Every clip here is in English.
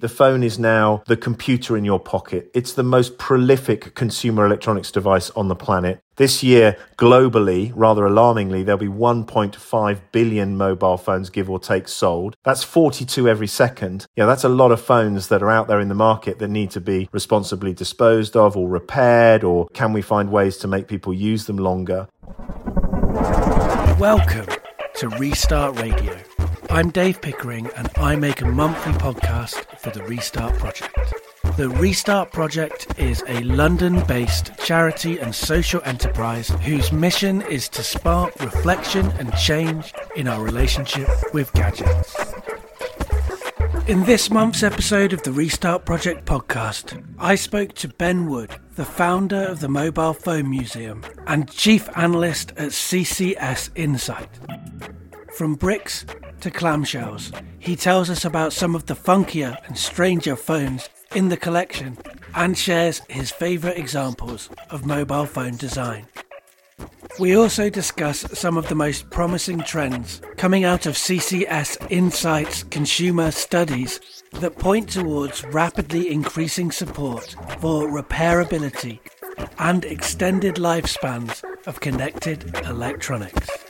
The phone is now the computer in your pocket. It's the most prolific consumer electronics device on the planet. This year, globally, rather alarmingly, there'll be 1.5 billion mobile phones, give or take, sold. That's 42 every second. Yeah, that's a lot of phones that are out there in the market that need to be responsibly disposed of or repaired, or can we find ways to make people use them longer? Welcome to Restart Radio. I'm Dave Pickering, and I make a monthly podcast for the Restart Project. The Restart Project is a London based charity and social enterprise whose mission is to spark reflection and change in our relationship with gadgets. In this month's episode of the Restart Project podcast, I spoke to Ben Wood, the founder of the Mobile Phone Museum and chief analyst at CCS Insight. From bricks to clamshells, he tells us about some of the funkier and stranger phones in the collection and shares his favourite examples of mobile phone design. We also discuss some of the most promising trends coming out of CCS Insights consumer studies that point towards rapidly increasing support for repairability and extended lifespans of connected electronics.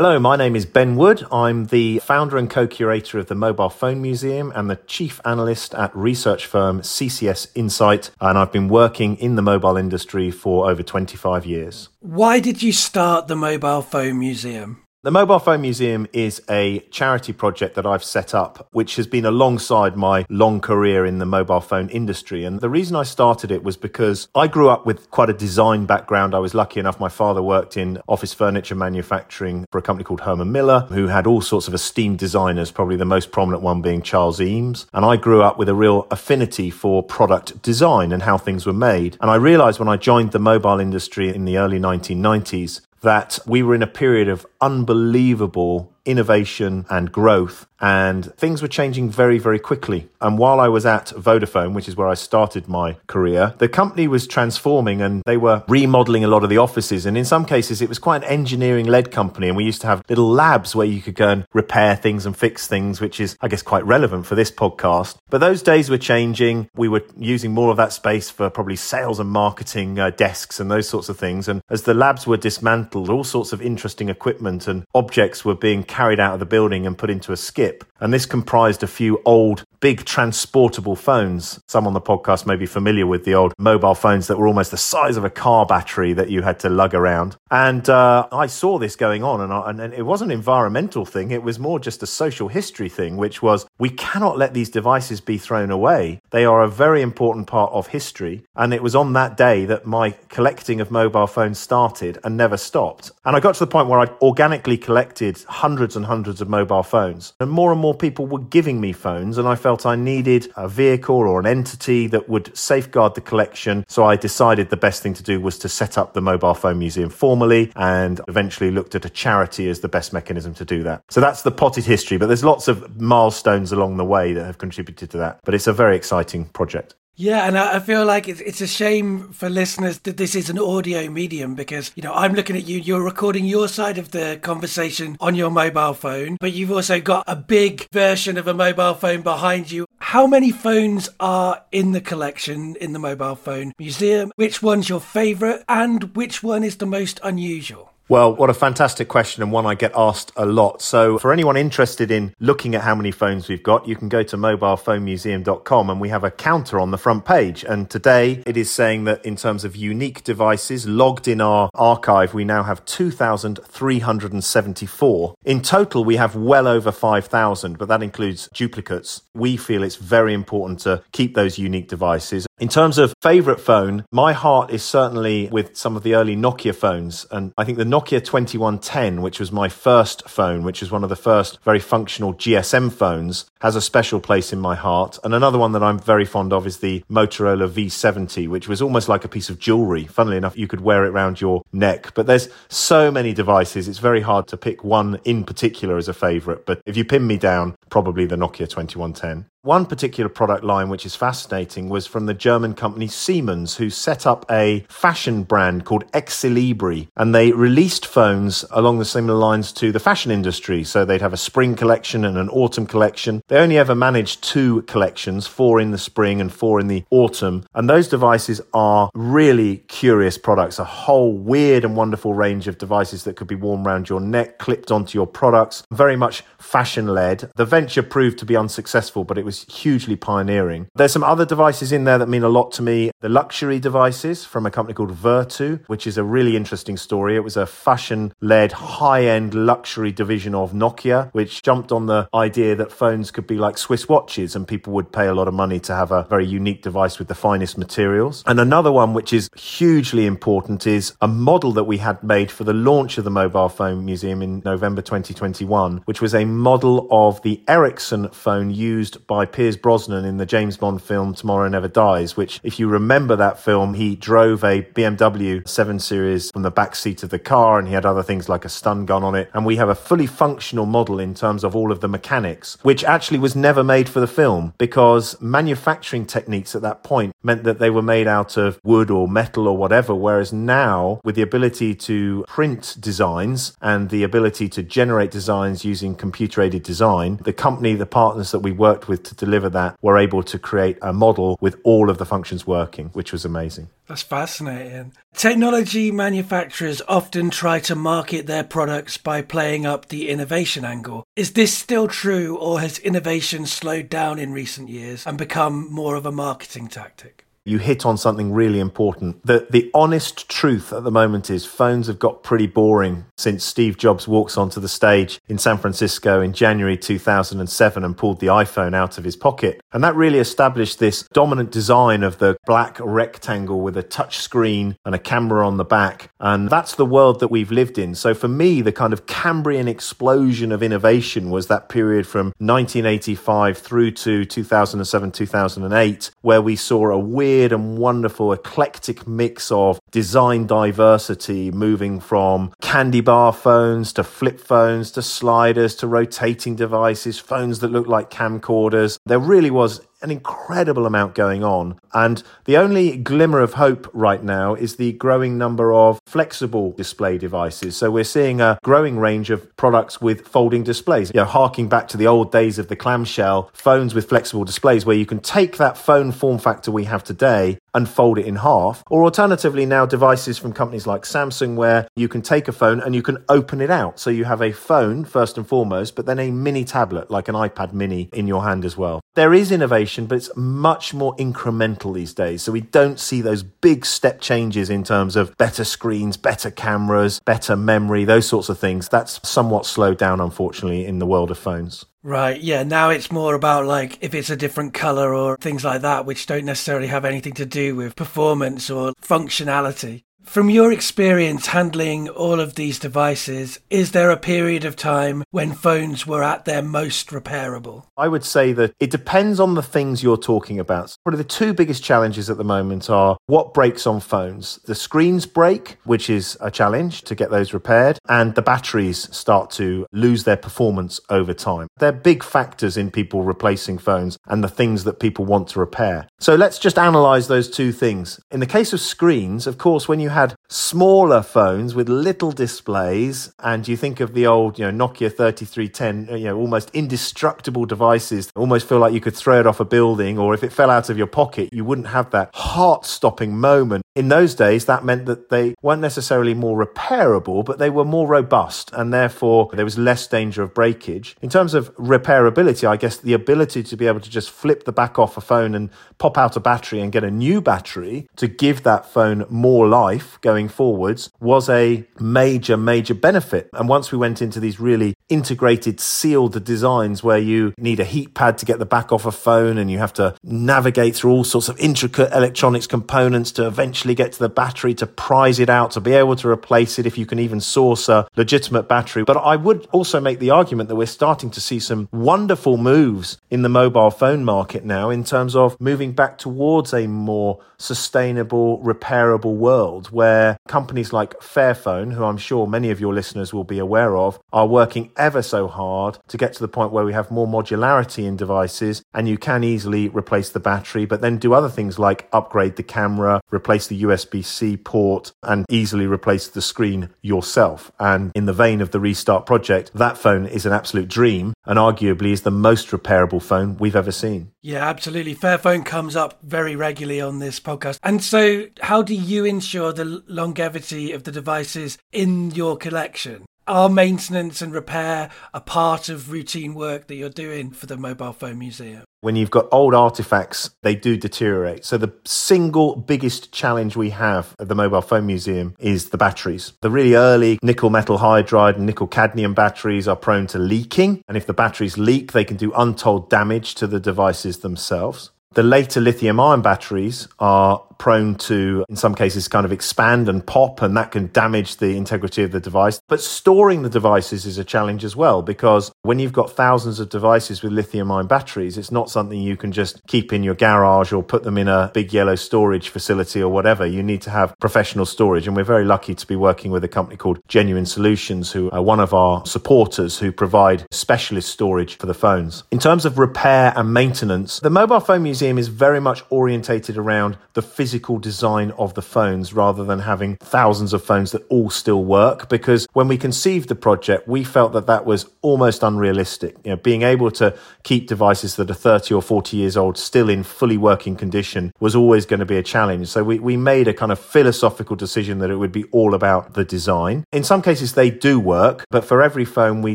Hello, my name is Ben Wood. I'm the founder and co curator of the Mobile Phone Museum and the chief analyst at research firm CCS Insight. And I've been working in the mobile industry for over 25 years. Why did you start the Mobile Phone Museum? The Mobile Phone Museum is a charity project that I've set up, which has been alongside my long career in the mobile phone industry. And the reason I started it was because I grew up with quite a design background. I was lucky enough, my father worked in office furniture manufacturing for a company called Herman Miller, who had all sorts of esteemed designers, probably the most prominent one being Charles Eames. And I grew up with a real affinity for product design and how things were made. And I realized when I joined the mobile industry in the early 1990s that we were in a period of unbelievable innovation and growth and things were changing very, very quickly. And while I was at Vodafone, which is where I started my career, the company was transforming and they were remodeling a lot of the offices. And in some cases, it was quite an engineering led company. And we used to have little labs where you could go and repair things and fix things, which is, I guess, quite relevant for this podcast. But those days were changing. We were using more of that space for probably sales and marketing uh, desks and those sorts of things. And as the labs were dismantled, all sorts of interesting equipment and objects were being carried out of the building and put into a skip. And this comprised a few old, big transportable phones. Some on the podcast may be familiar with the old mobile phones that were almost the size of a car battery that you had to lug around. And uh, I saw this going on, and, I, and, and it wasn't an environmental thing, it was more just a social history thing, which was we cannot let these devices be thrown away. They are a very important part of history. And it was on that day that my collecting of mobile phones started and never stopped. And I got to the point where I organically collected hundreds and hundreds of mobile phones. And more and more people were giving me phones, and I felt I needed a vehicle or an entity that would safeguard the collection. So I decided the best thing to do was to set up the Mobile Phone Museum formally and eventually looked at a charity as the best mechanism to do that. So that's the potted history, but there's lots of milestones along the way that have contributed to that. But it's a very exciting project. Yeah, and I feel like it's, a shame for listeners that this is an audio medium because, you know, I'm looking at you, you're recording your side of the conversation on your mobile phone, but you've also got a big version of a mobile phone behind you. How many phones are in the collection in the mobile phone museum? Which one's your favourite and which one is the most unusual? Well, what a fantastic question and one I get asked a lot. So, for anyone interested in looking at how many phones we've got, you can go to mobilephonemuseum.com and we have a counter on the front page. And today it is saying that in terms of unique devices logged in our archive, we now have 2,374. In total, we have well over 5,000, but that includes duplicates. We feel it's very important to keep those unique devices. In terms of favorite phone, my heart is certainly with some of the early Nokia phones. And I think the Nokia 2110, which was my first phone, which was one of the first very functional GSM phones, has a special place in my heart. And another one that I'm very fond of is the Motorola V70, which was almost like a piece of jewelry. Funnily enough, you could wear it around your neck. But there's so many devices, it's very hard to pick one in particular as a favorite. But if you pin me down, probably the Nokia 2110. One particular product line, which is fascinating, was from the German company Siemens, who set up a fashion brand called Xelibri. And they released phones along the similar lines to the fashion industry. So they'd have a spring collection and an autumn collection. They only ever managed two collections, four in the spring and four in the autumn. And those devices are really curious products, a whole weird and wonderful range of devices that could be worn around your neck, clipped onto your products, very much fashion led. The venture proved to be unsuccessful, but it was hugely pioneering. There's some other devices in there that mean a lot to me. The luxury devices from a company called Vertu, which is a really interesting story. It was a fashion led high end luxury division of Nokia, which jumped on the idea that phones could be like Swiss watches and people would pay a lot of money to have a very unique device with the finest materials. And another one, which is hugely important, is a model that we had made for the launch of the Mobile Phone Museum in November 2021, which was a model of the Ericsson phone used by by Pierce Brosnan in the James Bond film Tomorrow Never Dies, which, if you remember that film, he drove a BMW 7 Series from the back seat of the car and he had other things like a stun gun on it. And we have a fully functional model in terms of all of the mechanics, which actually was never made for the film because manufacturing techniques at that point meant that they were made out of wood or metal or whatever. Whereas now, with the ability to print designs and the ability to generate designs using computer aided design, the company, the partners that we worked with to deliver that we were able to create a model with all of the functions working, which was amazing. That's fascinating. Technology manufacturers often try to market their products by playing up the innovation angle. Is this still true, or has innovation slowed down in recent years and become more of a marketing tactic? You hit on something really important. The, the honest truth at the moment is phones have got pretty boring since Steve Jobs walks onto the stage in San Francisco in January 2007 and pulled the iPhone out of his pocket. And that really established this dominant design of the black rectangle with a touch screen and a camera on the back. And that's the world that we've lived in. So for me, the kind of Cambrian explosion of innovation was that period from 1985 through to 2007, 2008, where we saw a weird weird and wonderful eclectic mix of design diversity, moving from candy bar phones to flip phones to sliders to rotating devices, phones that look like camcorders. There really was an incredible amount going on. And the only glimmer of hope right now is the growing number of flexible display devices. So we're seeing a growing range of products with folding displays. You know, harking back to the old days of the clamshell phones with flexible displays where you can take that phone form factor we have today and fold it in half. Or alternatively, now devices from companies like Samsung where you can take a phone and you can open it out. So you have a phone first and foremost, but then a mini tablet like an iPad mini in your hand as well. There is innovation, but it's much more incremental these days. So we don't see those big step changes in terms of better screens, better cameras, better memory, those sorts of things. That's somewhat slowed down, unfortunately, in the world of phones. Right, yeah. Now it's more about like if it's a different color or things like that, which don't necessarily have anything to do with performance or functionality. From your experience handling all of these devices, is there a period of time when phones were at their most repairable? I would say that it depends on the things you're talking about. Probably the two biggest challenges at the moment are what breaks on phones. The screens break, which is a challenge to get those repaired, and the batteries start to lose their performance over time. They're big factors in people replacing phones and the things that people want to repair. So let's just analyze those two things. In the case of screens, of course, when you had smaller phones with little displays, and you think of the old, you know, Nokia 3310, uh, you know, almost indestructible devices, almost feel like you could throw it off a building, or if it fell out of your pocket, you wouldn't have that heart stopping moment. In those days, that meant that they weren't necessarily more repairable, but they were more robust, and therefore there was less danger of breakage. In terms of repairability, I guess the ability to be able to just flip the back off a phone and pop out a battery and get a new battery to give that phone more life going forwards was a major, major benefit. And once we went into these really integrated sealed designs where you need a heat pad to get the back off a phone and you have to navigate through all sorts of intricate electronics components to eventually get to the battery to prize it out to be able to replace it if you can even source a legitimate battery. But I would also make the argument that we're starting to see some wonderful moves in the mobile phone market now in terms of moving back towards a more sustainable, repairable world where companies like Fairphone, who I'm sure many of your listeners will be aware of, are working ever so hard to get to the point where we have more modularity in devices and you can easily replace the battery, but then do other things like upgrade the camera, replace the USB C port, and easily replace the screen yourself. And in the vein of the Restart project, that phone is an absolute dream and arguably is the most repairable phone we've ever seen. Yeah, absolutely. Fairphone comes up very regularly on this podcast. And so, how do you ensure the longevity of the devices in your collection? Are maintenance and repair a part of routine work that you're doing for the Mobile Phone Museum? When you've got old artifacts, they do deteriorate. So, the single biggest challenge we have at the Mobile Phone Museum is the batteries. The really early nickel metal hydride and nickel cadmium batteries are prone to leaking. And if the batteries leak, they can do untold damage to the devices themselves. The later lithium ion batteries are prone to, in some cases, kind of expand and pop, and that can damage the integrity of the device. But storing the devices is a challenge as well, because when you've got thousands of devices with lithium ion batteries, it's not something you can just keep in your garage or put them in a big yellow storage facility or whatever. You need to have professional storage. And we're very lucky to be working with a company called Genuine Solutions, who are one of our supporters who provide specialist storage for the phones. In terms of repair and maintenance, the Mobile Phone Museum is very much orientated around the physical physical design of the phones rather than having thousands of phones that all still work. Because when we conceived the project, we felt that that was almost unrealistic. You know, being able to keep devices that are 30 or 40 years old still in fully working condition was always going to be a challenge. So we, we made a kind of philosophical decision that it would be all about the design. In some cases, they do work, but for every phone, we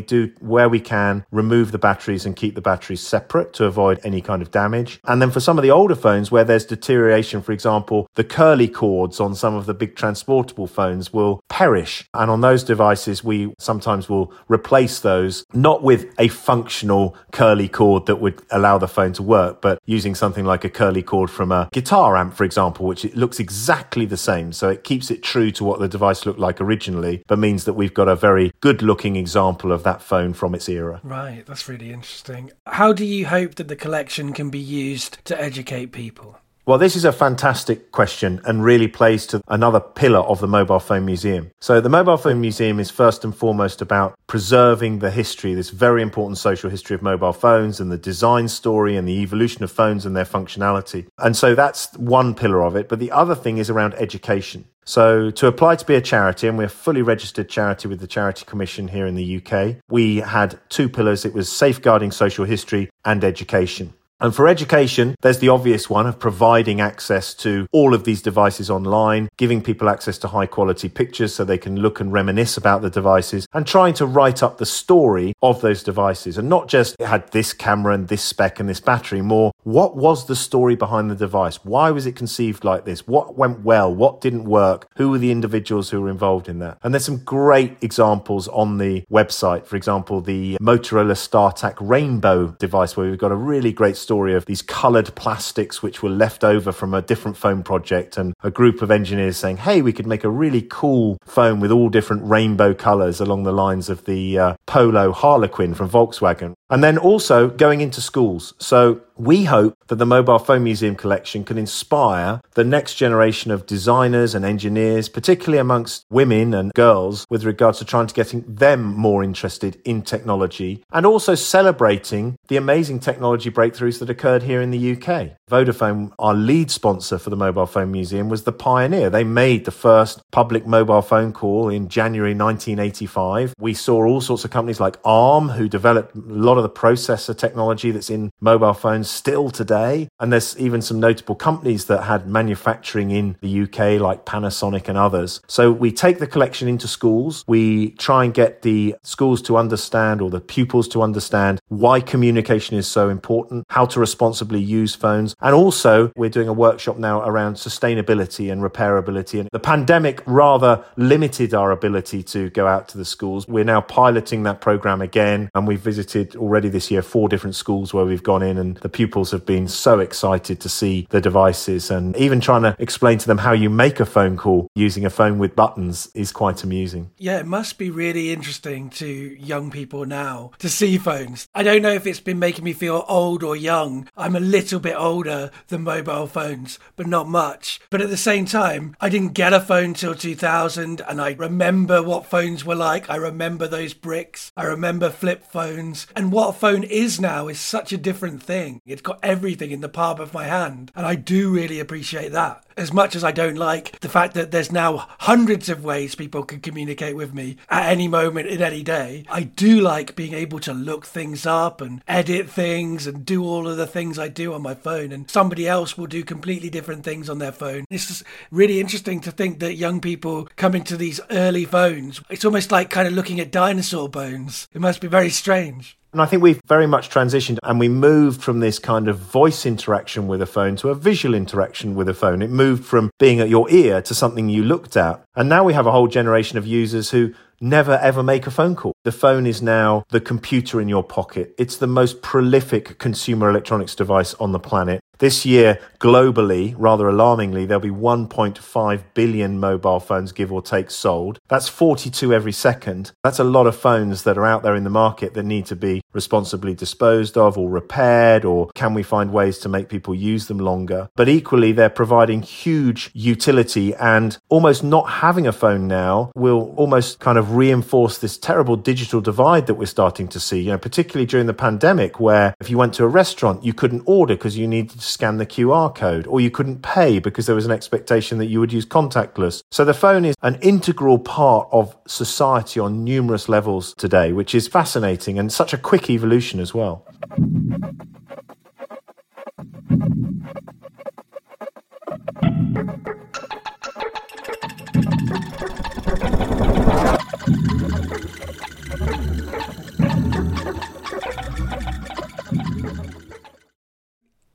do, where we can, remove the batteries and keep the batteries separate to avoid any kind of damage. And then for some of the older phones where there's deterioration, for example, the curly cords on some of the big transportable phones will perish. And on those devices, we sometimes will replace those, not with a functional curly cord that would allow the phone to work, but using something like a curly cord from a guitar amp, for example, which it looks exactly the same. So it keeps it true to what the device looked like originally, but means that we've got a very good looking example of that phone from its era. Right, that's really interesting. How do you hope that the collection can be used to educate people? Well, this is a fantastic question and really plays to another pillar of the Mobile Phone Museum. So, the Mobile Phone Museum is first and foremost about preserving the history, this very important social history of mobile phones and the design story and the evolution of phones and their functionality. And so that's one pillar of it. But the other thing is around education. So, to apply to be a charity, and we're a fully registered charity with the Charity Commission here in the UK, we had two pillars it was safeguarding social history and education. And for education, there's the obvious one of providing access to all of these devices online, giving people access to high quality pictures so they can look and reminisce about the devices, and trying to write up the story of those devices. And not just it had this camera and this spec and this battery, more what was the story behind the device? Why was it conceived like this? What went well? What didn't work? Who were the individuals who were involved in that? And there's some great examples on the website. For example, the Motorola StarTAC Rainbow device, where we've got a really great story of these colored plastics which were left over from a different phone project and a group of engineers saying, hey, we could make a really cool phone with all different rainbow colors along the lines of the uh, Polo Harlequin from Volkswagen. And then also going into schools. So we hope that the Mobile Phone Museum collection can inspire the next generation of designers and engineers, particularly amongst women and girls, with regards to trying to getting them more interested in technology and also celebrating the amazing technology breakthroughs that occurred here in the UK. Vodafone, our lead sponsor for the Mobile Phone Museum, was the pioneer. They made the first public mobile phone call in January 1985. We saw all sorts of companies like ARM, who developed lot of the processor technology that's in mobile phones still today. And there's even some notable companies that had manufacturing in the UK, like Panasonic and others. So we take the collection into schools. We try and get the schools to understand or the pupils to understand why communication is so important, how to responsibly use phones. And also, we're doing a workshop now around sustainability and repairability. And the pandemic rather limited our ability to go out to the schools. We're now piloting that program again, and we've visited already this year four different schools where we've gone in and the pupils have been so excited to see the devices and even trying to explain to them how you make a phone call using a phone with buttons is quite amusing. Yeah, it must be really interesting to young people now to see phones. I don't know if it's been making me feel old or young. I'm a little bit older than mobile phones, but not much. But at the same time, I didn't get a phone till 2000 and I remember what phones were like. I remember those bricks. I remember flip phones. And what a phone is now is such a different thing. It's got everything in the palm of my hand. And I do really appreciate that as much as I don't like the fact that there's now hundreds of ways people can communicate with me at any moment in any day, I do like being able to look things up and edit things and do all of the things I do on my phone. And somebody else will do completely different things on their phone. It's just really interesting to think that young people come into these early phones. It's almost like kind of looking at dinosaur bones. It must be very strange. And I think we've very much transitioned and we moved from this kind of voice interaction with a phone to a visual interaction with a phone. It moved from being at your ear to something you looked at. And now we have a whole generation of users who never ever make a phone call. The phone is now the computer in your pocket. It's the most prolific consumer electronics device on the planet. This year, globally, rather alarmingly, there'll be 1.5 billion mobile phones, give or take, sold. That's 42 every second. That's a lot of phones that are out there in the market that need to be responsibly disposed of or repaired, or can we find ways to make people use them longer? But equally, they're providing huge utility, and almost not having a phone now will almost kind of reinforce this terrible digital divide that we're starting to see, you know, particularly during the pandemic, where if you went to a restaurant, you couldn't order because you needed scan the QR code, or you couldn't pay because there was an expectation that you would use contactless. So the phone is an integral part of society on numerous levels today, which is fascinating and such a quick evolution as well.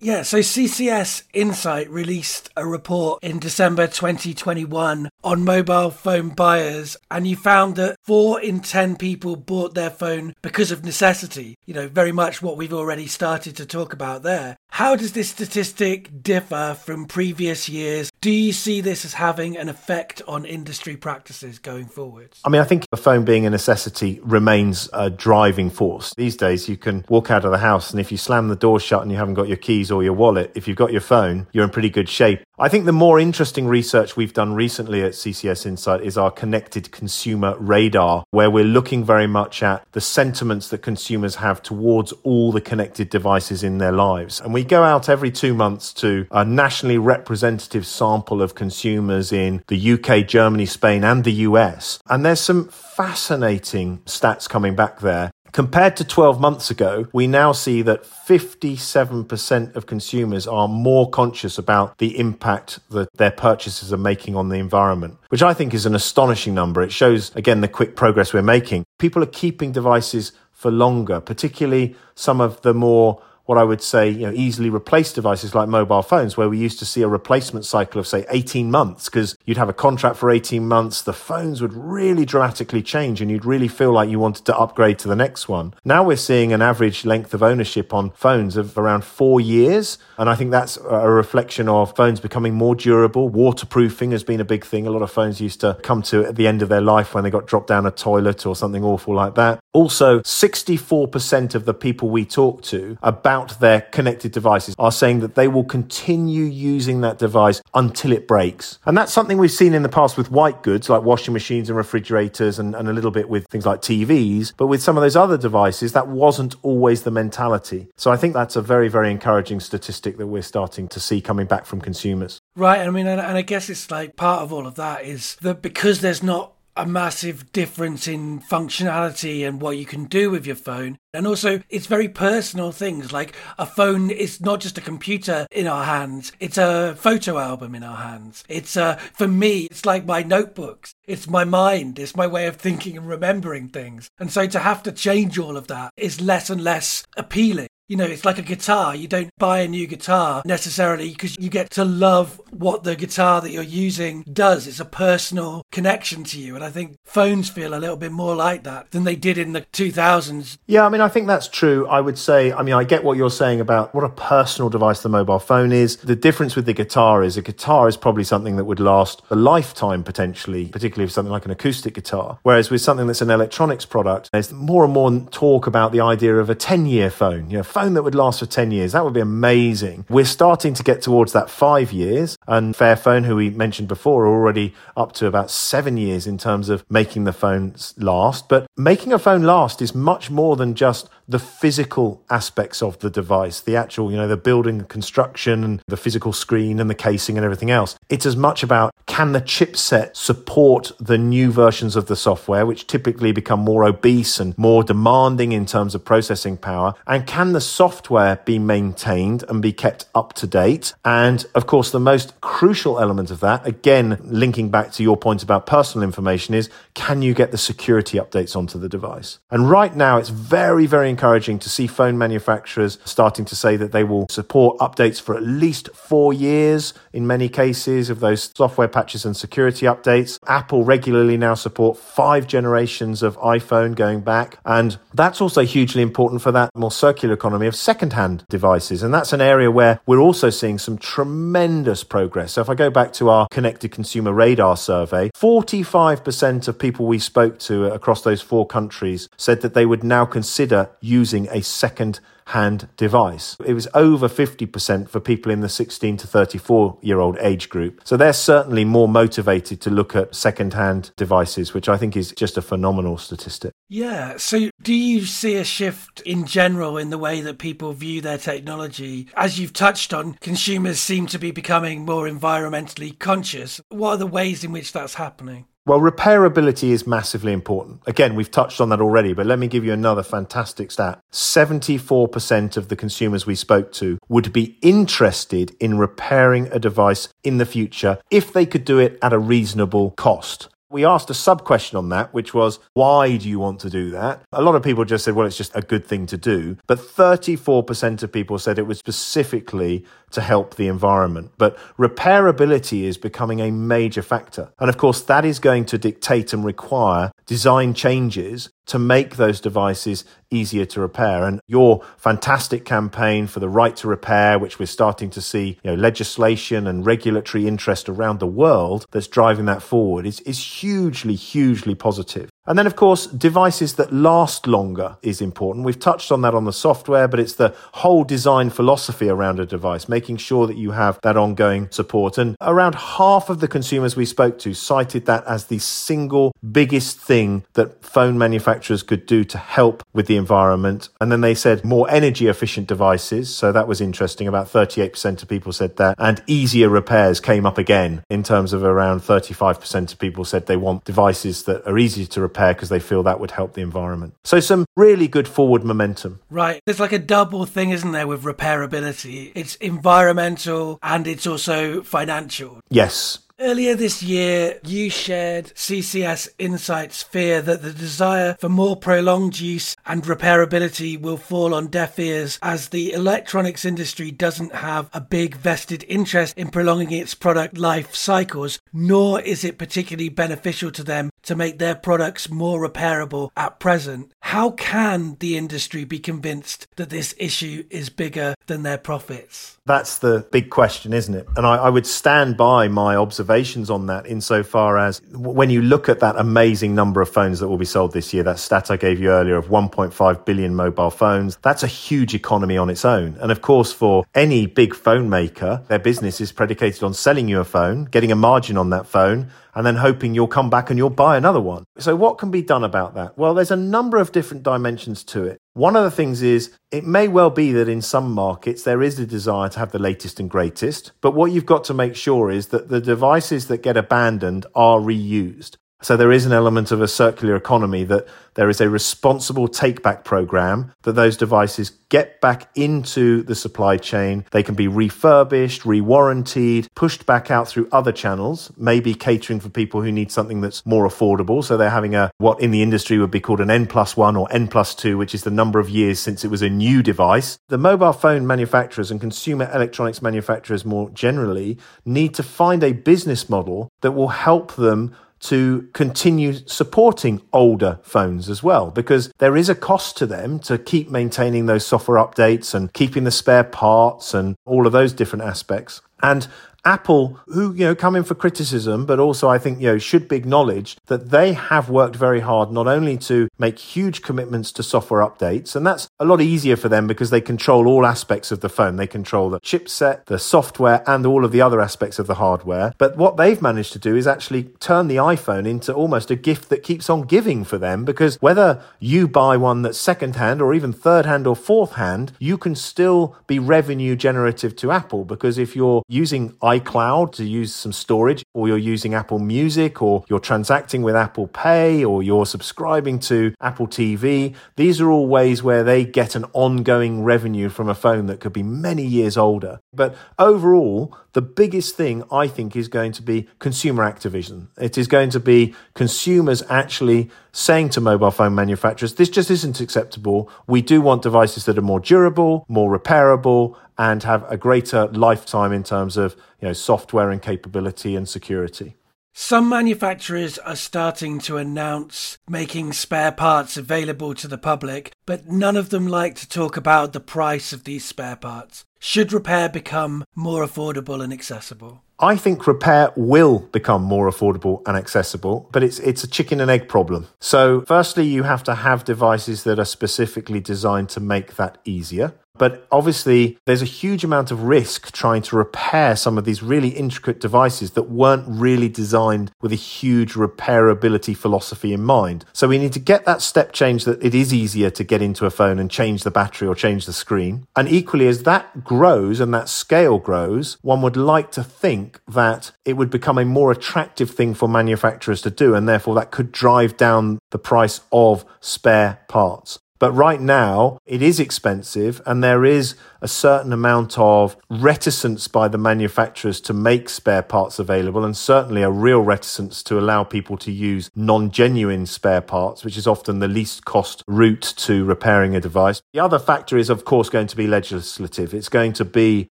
Yeah, so CCS Insight released a report in December 2021 on mobile phone buyers, and you found that four in 10 people bought their phone because of necessity. You know, very much what we've already started to talk about there. How does this statistic differ from previous years? Do you see this as having an effect on industry practices going forward? I mean, I think a phone being a necessity remains a driving force. These days, you can walk out of the house, and if you slam the door shut and you haven't got your keys or your wallet, if you've got your phone, you're in pretty good shape. I think the more interesting research we've done recently at CCS Insight is our connected consumer radar, where we're looking very much at the sentiments that consumers have towards all the connected devices in their lives. And we go out every two months to a nationally representative sample of consumers in the UK, Germany, Spain, and the US. And there's some fascinating stats coming back there. Compared to 12 months ago, we now see that 57% of consumers are more conscious about the impact that their purchases are making on the environment, which I think is an astonishing number. It shows, again, the quick progress we're making. People are keeping devices for longer, particularly some of the more what I would say, you know, easily replaced devices like mobile phones, where we used to see a replacement cycle of say 18 months, because you'd have a contract for 18 months, the phones would really dramatically change and you'd really feel like you wanted to upgrade to the next one. Now we're seeing an average length of ownership on phones of around four years. And I think that's a reflection of phones becoming more durable. Waterproofing has been a big thing. A lot of phones used to come to at the end of their life when they got dropped down a toilet or something awful like that. Also, 64% of the people we talk to about their connected devices are saying that they will continue using that device until it breaks. And that's something we've seen in the past with white goods like washing machines and refrigerators and, and a little bit with things like TVs. But with some of those other devices, that wasn't always the mentality. So I think that's a very, very encouraging statistic that we're starting to see coming back from consumers. Right. I mean, and, and I guess it's like part of all of that is that because there's not a massive difference in functionality and what you can do with your phone. And also, it's very personal things like a phone is not just a computer in our hands, it's a photo album in our hands. It's, uh, for me, it's like my notebooks. It's my mind. It's my way of thinking and remembering things. And so to have to change all of that is less and less appealing. You know, it's like a guitar. You don't buy a new guitar necessarily because you get to love what the guitar that you're using does. It's a personal connection to you. And I think phones feel a little bit more like that than they did in the 2000s. Yeah, I mean, I think that's true. I would say, I mean, I get what you're saying about what a personal device the mobile phone is. The difference with the guitar is a guitar is probably something that would last a lifetime potentially, particularly if something like an acoustic guitar. Whereas with something that's an electronics product, there's more and more talk about the idea of a 10 year phone, you know, phone that would last for 10 years. That would be amazing. We're starting to get towards that five years. And Fairphone, who we mentioned before, are already up to about seven years in terms of making the phones last. But making a phone last is much more than just the physical aspects of the device, the actual, you know, the building, the construction, and the physical screen and the casing and everything else. It's as much about can the chipset support the new versions of the software, which typically become more obese and more demanding in terms of processing power? And can the software be maintained and be kept up to date? And of course, the most crucial element of that, again, linking back to your point about personal information, is can you get the security updates onto the device? And right now, it's very, very encouraging to see phone manufacturers starting to say that they will support updates for at least four years in many cases of those software patches and security updates. Apple regularly now support five generations of iPhone going back. And that's also hugely important for that more circular economy of secondhand devices. And that's an area where we're also seeing some tremendous progress. So if I go back to our connected consumer radar survey, 45% of people we spoke to across those four countries said that they would now consider using a second hand device. It was over 50% for people in the 16 to 34 year old age group. So they're certainly more motivated to look at second hand devices, which I think is just a phenomenal statistic. Yeah. So do you see a shift in general in the way that people view their technology? As you've touched on, consumers seem to be becoming more environmentally conscious. What are the ways in which that's happening? Well, repairability is massively important. Again, we've touched on that already, but let me give you another fantastic stat. 74% of the consumers we spoke to would be interested in repairing a device in the future if they could do it at a reasonable cost. We asked a sub question on that, which was, why do you want to do that? A lot of people just said, well, it's just a good thing to do. But 34% of people said it was specifically to help the environment. But repairability is becoming a major factor. And of course, that is going to dictate and require design changes to make those devices easier to repair. And your fantastic campaign for the right to repair, which we're starting to see, you know, legislation and regulatory interest around the world that's driving that forward is, is hugely, hugely positive. And then, of course, devices that last longer is important. We've touched on that on the software, but it's the whole design philosophy around a device, making sure that you have that ongoing support. And around half of the consumers we spoke to cited that as the single biggest thing that phone manufacturers could do to help with the environment. And then they said more energy efficient devices. So that was interesting. About 38% of people said that. And easier repairs came up again in terms of around 35% of people said they want devices that are easy to repair repair because they feel that would help the environment. So some really good forward momentum. Right. There's like a double thing, isn't there, with repairability? It's environmental and it's also financial. Yes. Earlier this year, you shared CCS Insights' fear that the desire for more prolonged use and repairability will fall on deaf ears as the electronics industry doesn't have a big vested interest in prolonging its product life cycles, nor is it particularly beneficial to them to make their products more repairable at present. How can the industry be convinced that this issue is bigger than their profits? That's the big question, isn't it? And I, I, would stand by my observations on that insofar as when you look at that amazing number of phones that will be sold this year, that stat I gave you earlier of 1.5 billion mobile phones, that's a huge economy on its own. And of course, for any big phone maker, their business is predicated on selling you a phone, getting a margin on that phone, and then hoping you'll come back and you'll buy another one. So, what can be done about that? Well, there's a number of different dimensions to it. One of the things is it may well be that in some markets there is a desire to have the latest and greatest, but what you've got to make sure is that the devices that get abandoned are reused. So there is an element of a circular economy that there is a responsible take back program that those devices get back into the supply chain. They can be refurbished, re-warranted, pushed back out through other channels, maybe catering for people who need something that's more affordable. So they're having a, what in the industry would be called an N plus one or N plus two, which is the number of years since it was a new device. The mobile phone manufacturers and consumer electronics manufacturers more generally need to find a business model that will help them to continue supporting older phones as well, because there is a cost to them to keep maintaining those software updates and keeping the spare parts and all of those different aspects. And Apple, who, you know, come in for criticism, but also I think, you know, should be acknowledged that they have worked very hard not only to make huge commitments to software updates, and that's a lot easier for them because they control all aspects of the phone. They control the chipset, the software, and all of the other aspects of the hardware. But what they've managed to do is actually turn the iPhone into almost a gift that keeps on giving for them because whether you buy one that's second hand or even third hand or fourth hand, you can still be revenue generative to Apple because if you're using iCloud to use some storage, or you're using Apple Music, or you're transacting with Apple Pay, or you're subscribing to Apple TV. These are all ways where they get an ongoing revenue from a phone that could be many years older. But overall, the biggest thing I think is going to be consumer activism. It is going to be consumers actually saying to mobile phone manufacturers, this just isn't acceptable. We do want devices that are more durable, more repairable, and have a greater lifetime in terms of you know, software and capability and security. Some manufacturers are starting to announce making spare parts available to the public, but none of them like to talk about the price of these spare parts. Should repair become more affordable and accessible? I think repair will become more affordable and accessible, but it's it's a chicken and egg problem. So, firstly, you have to have devices that are specifically designed to make that easier. But obviously, there's a huge amount of risk trying to repair some of these really intricate devices that weren't really designed with a huge repairability philosophy in mind. So we need to get that step change that it is easier to get into a phone and change the battery or change the screen. And equally, as that grows and that scale grows, one would like to think that it would become a more attractive thing for manufacturers to do. And therefore, that could drive down the price of spare parts. But right now, it is expensive, and there is a certain amount of reticence by the manufacturers to make spare parts available, and certainly a real reticence to allow people to use non genuine spare parts, which is often the least cost route to repairing a device. The other factor is, of course, going to be legislative. It's going to be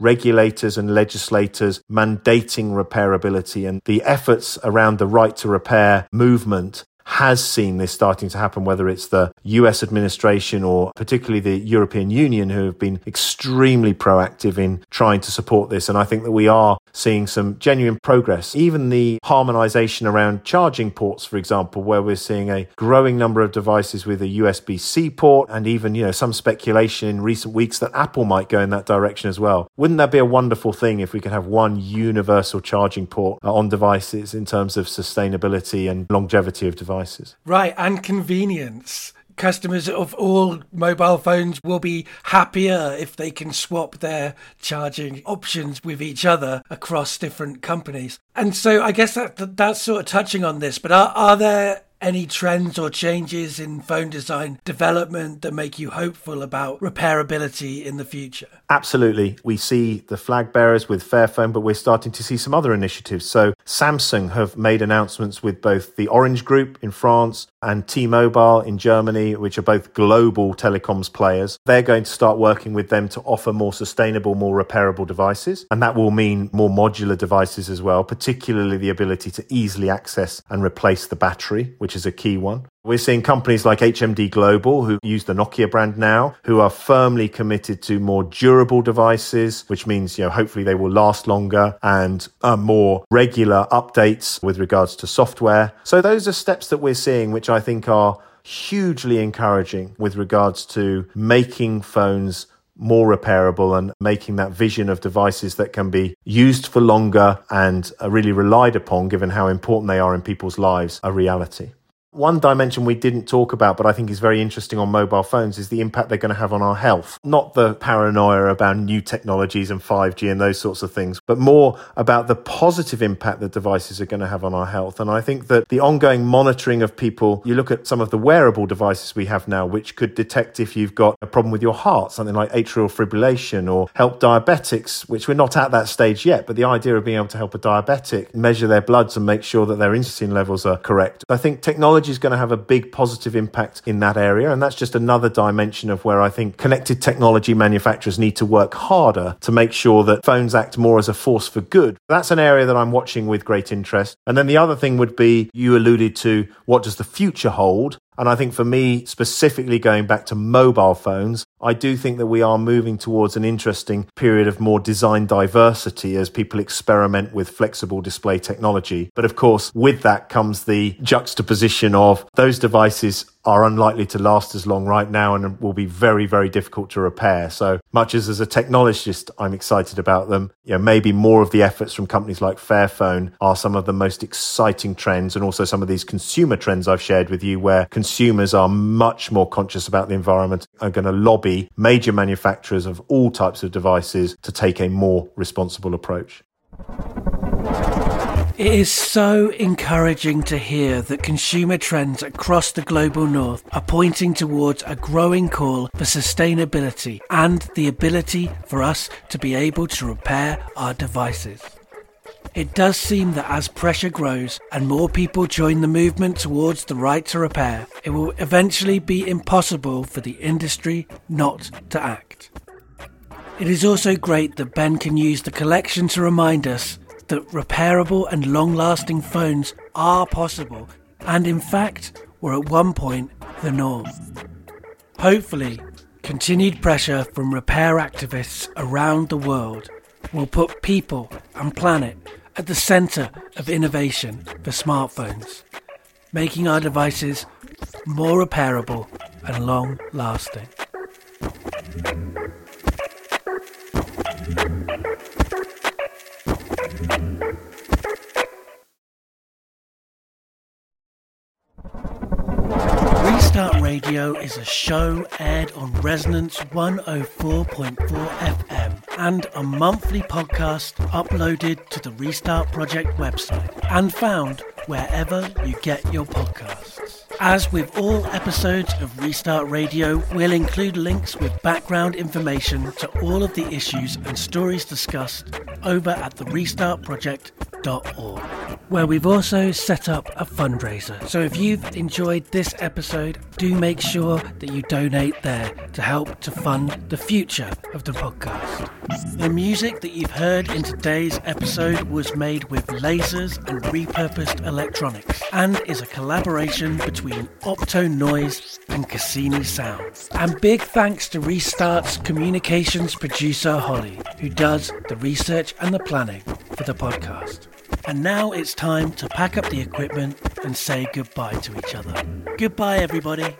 regulators and legislators mandating repairability and the efforts around the right to repair movement has seen this starting to happen, whether it's the US administration or particularly the European Union, who have been extremely proactive in trying to support this. And I think that we are seeing some genuine progress. Even the harmonization around charging ports, for example, where we're seeing a growing number of devices with a USB C port, and even, you know, some speculation in recent weeks that Apple might go in that direction as well. Wouldn't that be a wonderful thing if we could have one universal charging port uh, on devices in terms of sustainability and longevity of devices? Right, and convenience. Customers of all mobile phones will be happier if they can swap their charging options with each other across different companies. And so I guess that that's sort of touching on this, but are, are there any trends or changes in phone design development that make you hopeful about repairability in the future? Absolutely. We see the flag bearers with Fairphone, but we're starting to see some other initiatives. So Samsung have made announcements with both the Orange Group in France and T-Mobile in Germany, which are both global telecoms players. They're going to start working with them to offer more sustainable, more repairable devices. And that will mean more modular devices as well, particularly the ability to easily access and replace the battery, which is a key one. We're seeing companies like HMD Global, who use the Nokia brand now, who are firmly committed to more durable devices, which means, you know, hopefully they will last longer and uh, more regular updates with regards to software. So those are steps that we're seeing, which I think are hugely encouraging with regards to making phones more repairable and making that vision of devices that can be used for longer and really relied upon, given how important they are in people's lives, a reality. One dimension we didn't talk about, but I think is very interesting on mobile phones, is the impact they're going to have on our health. Not the paranoia about new technologies and 5G and those sorts of things, but more about the positive impact that devices are going to have on our health. And I think that the ongoing monitoring of people, you look at some of the wearable devices we have now, which could detect if you've got a problem with your heart, something like atrial fibrillation, or help diabetics, which we're not at that stage yet, but the idea of being able to help a diabetic measure their bloods and make sure that their insulin levels are correct. I think technology technology is going to have a big positive impact in that area. And that's just another dimension of where I think connected technology manufacturers need to work harder to make sure that phones act more as a force for good. That's an area that I'm watching with great interest. And then the other thing would be you alluded to what does the future hold? And I think for me, specifically going back to mobile phones, I do think that we are moving towards an interesting period of more design diversity as people experiment with flexible display technology. But of course, with that comes the juxtaposition of those devices are unlikely to last as long right now and will be very, very difficult to repair. So much as as a technologist, I'm excited about them. You know, maybe more of the efforts from companies like Fairphone are some of the most exciting trends and also some of these consumer trends I've shared with you where consumers are much more conscious about the environment, are going to lobby major manufacturers of all types of devices to take a more responsible approach. It is so encouraging to hear that consumer trends across the global north are pointing towards a growing call for sustainability and the ability for us to be able to repair our devices. It does seem that as pressure grows and more people join the movement towards the right to repair, it will eventually be impossible for the industry not to act. It is also great that Ben can use the collection to remind us that repairable and long lasting phones are possible and, in fact, were at one point the norm. Hopefully, continued pressure from repair activists around the world will put people and planet at the centre of innovation for smartphones, making our devices more repairable and long lasting. Restart Radio is a show aired on Resonance 104.4 FM and a monthly podcast uploaded to the Restart Project website and found wherever you get your podcasts. As with all episodes of Restart Radio, we'll include links with background information to all of the issues and stories discussed over at the Restart Project where we've also set up a fundraiser. So if you've enjoyed this episode, do make sure that you donate there to help to fund the future of the podcast. The music that you've heard in today's episode was made with lasers and repurposed electronics and is a collaboration between Opto Noise and Cassini Sound. And big thanks to Restart's communications producer Holly, who does the research and the planning for the podcast. And now it's time to pack up the equipment and say goodbye to each other. Goodbye, everybody.